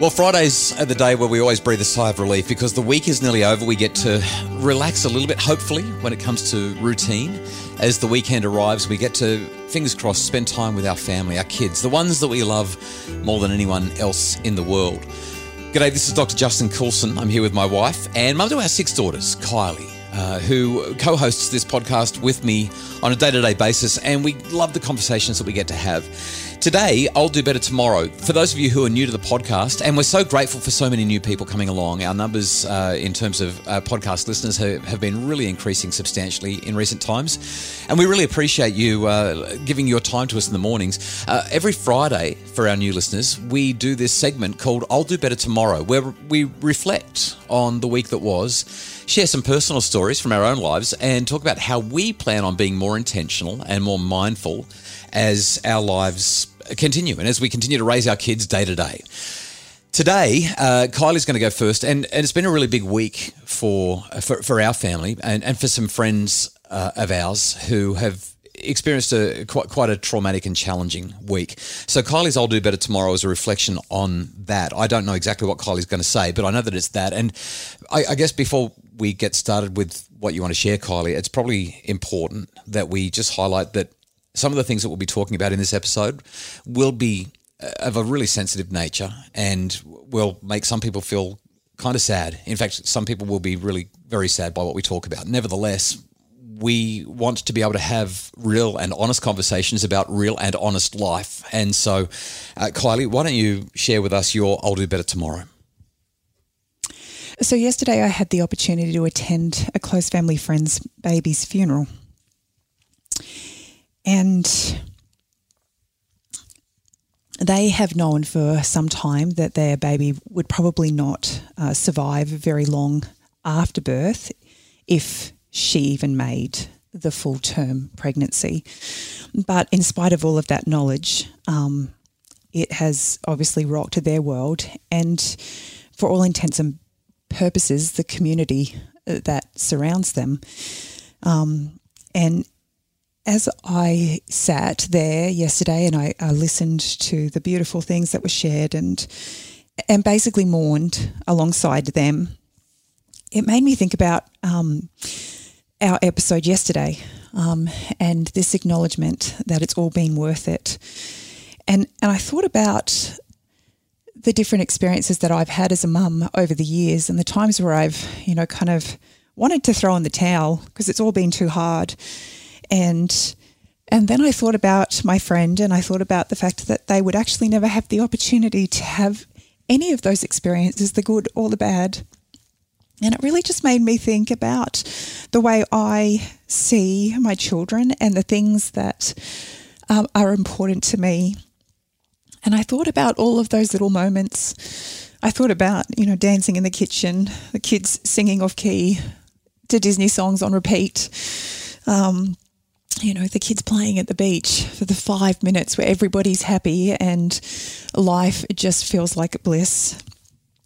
Well, Fridays are the day where we always breathe a sigh of relief because the week is nearly over. We get to relax a little bit, hopefully, when it comes to routine. As the weekend arrives, we get to, fingers crossed, spend time with our family, our kids, the ones that we love more than anyone else in the world. G'day, this is Dr. Justin Coulson. I'm here with my wife and mum to our six daughters, Kylie. Uh, who co hosts this podcast with me on a day to day basis, and we love the conversations that we get to have. Today, I'll do better tomorrow. For those of you who are new to the podcast, and we're so grateful for so many new people coming along, our numbers uh, in terms of uh, podcast listeners have, have, been really increasing substantially in recent times. And we really appreciate you uh, giving your time to us in the mornings. Uh, every Friday, for our new listeners, we do this segment called I'll Do Better Tomorrow, where we reflect on the week that was, share some personal stories from our own lives, and talk about how we plan on being more intentional and more mindful as our lives continue and as we continue to raise our kids day to day. Today, uh, Kylie's going to go first, and, and it's been a really big week for for, for our family and, and for some friends uh, of ours who have experienced a quite quite a traumatic and challenging week. So Kylie's "I'll do better tomorrow" is a reflection on that. I don't know exactly what Kylie's going to say, but I know that it's that. And I, I guess before we get started with what you want to share, Kylie, it's probably important that we just highlight that some of the things that we'll be talking about in this episode will be uh, of a really sensitive nature and will make some people feel kind of sad. In fact, some people will be really very sad by what we talk about. Nevertheless, we want to be able to have real and honest conversations about real and honest life. And so, uh, Kylie, why don't you share with us your I'll Do Better Tomorrow? So, yesterday I had the opportunity to attend a close family friend's baby's funeral. And they have known for some time that their baby would probably not uh, survive very long after birth if she even made the full term pregnancy. But in spite of all of that knowledge, um, it has obviously rocked their world. And for all intents and purposes, the community uh, that surrounds them. Um, and as I sat there yesterday and I, I, listened to the beautiful things that were shared and and basically mourned alongside them, it made me think about um, our episode yesterday um, and this acknowledgement that it's all been worth it. And and I thought about the different experiences that I've had as a mum over the years and the times where I've, you know, kind of wanted to throw in the towel because it's all been too hard and and then I thought about my friend and I thought about the fact that they would actually never have the opportunity to have any of those experiences, the good or the bad. And it really just made me think about the way I see my children and the things that um, are important to me. And I thought about all of those little moments. I thought about, you know, dancing in the kitchen, the kids singing off key to Disney songs on repeat. Um, you know, the kids playing at the beach for the five minutes where everybody's happy and life just feels like bliss.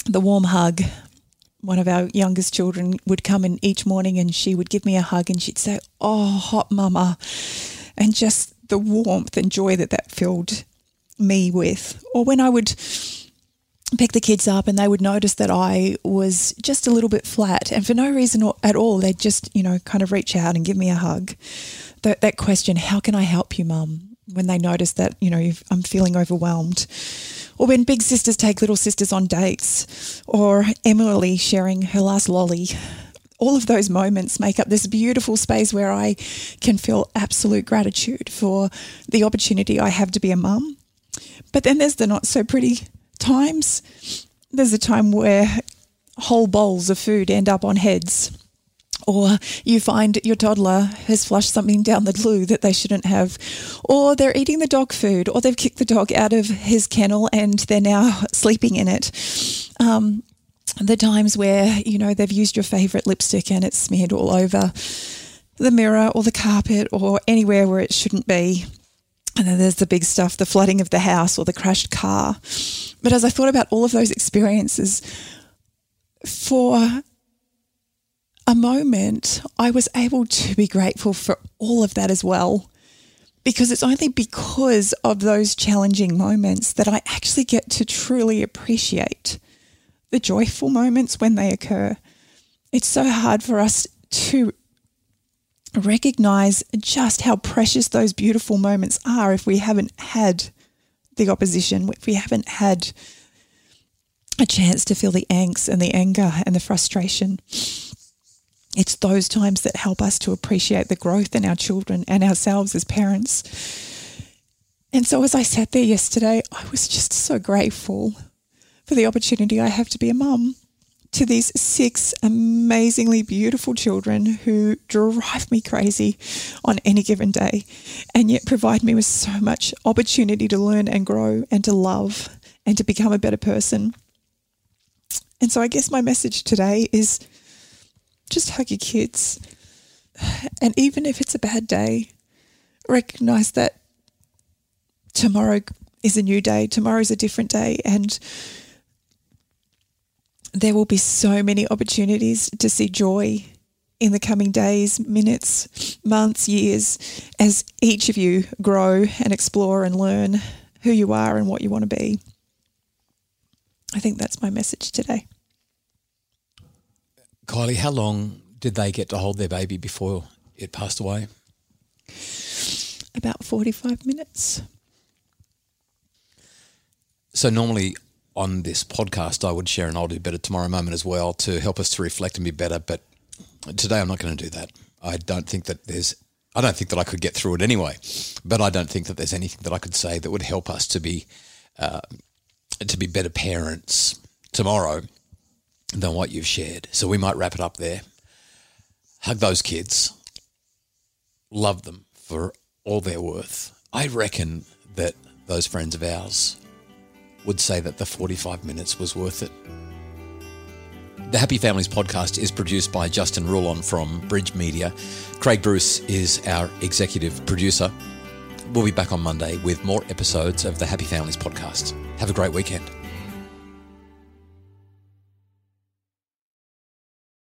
The warm hug. One of our youngest children would come in each morning and she would give me a hug and she'd say, Oh, hot mama. And just the warmth and joy that that filled me with. Or when I would pick the kids up and they would notice that I was just a little bit flat and for no reason at all, they'd just, you know, kind of reach out and give me a hug that, that question, how can I help you, mum? When they notice that, you know, I'm feeling overwhelmed. Or when big sisters take little sisters on dates, or Emily sharing her last lolly. All of those moments make up this beautiful space where I can feel absolute gratitude for the opportunity I have to be a mum. But then there's the not so pretty times. There's a time where whole bowls of food end up on heads or you find your toddler has flushed something down the loo that they shouldn't have, or they're eating the dog food, or they've kicked the dog out of his kennel and they're now sleeping in it. Um, the times where you know they've used your favorite lipstick and it's smeared all over the mirror or the carpet or anywhere where it shouldn't be. And then there's the big stuff, the flooding of the house or the crashed car. But as I thought about all of those experiences, for a moment, I was able to be grateful for all of that as well. because it's only because of those challenging moments that I actually get to truly appreciate the joyful moments when they occur. It's so hard for us to recognize just how precious those beautiful moments are if we haven't had the opposition, if we haven't had a chance to feel the angst and the anger and the frustration. It's those times that help us to appreciate the growth in our children and ourselves as parents. And so, as I sat there yesterday, I was just so grateful for the opportunity I have to be a mum to these six amazingly beautiful children who drive me crazy on any given day and yet provide me with so much opportunity to learn and grow and to love and to become a better person. And so I guess my message today is just hug your kids. And even if it's a bad day, recognize that tomorrow is a new day, tomorrow is a different day. And there will be so many opportunities to see joy in the coming days, minutes, months, years, as each of you grow and explore and learn who you are and what you want to be. I think that's my message today. Kylie, how long did they get to hold their baby before it passed away? About 45 minutes. So, normally on this podcast, I would share an I'll do better tomorrow moment as well to help us to reflect and be better. But today, I'm not going to do that. I don't think that there's, I don't think that I could get through it anyway. But I don't think that there's anything that I could say that would help us to be, uh, to be better parents tomorrow than what you've shared. So we might wrap it up there. Hug those kids. Love them for all their worth. I reckon that those friends of ours would say that the 45 minutes was worth it. The Happy Families podcast is produced by Justin Rulon from Bridge Media. Craig Bruce is our executive producer. We'll be back on Monday with more episodes of the Happy Families podcast. Have a great weekend.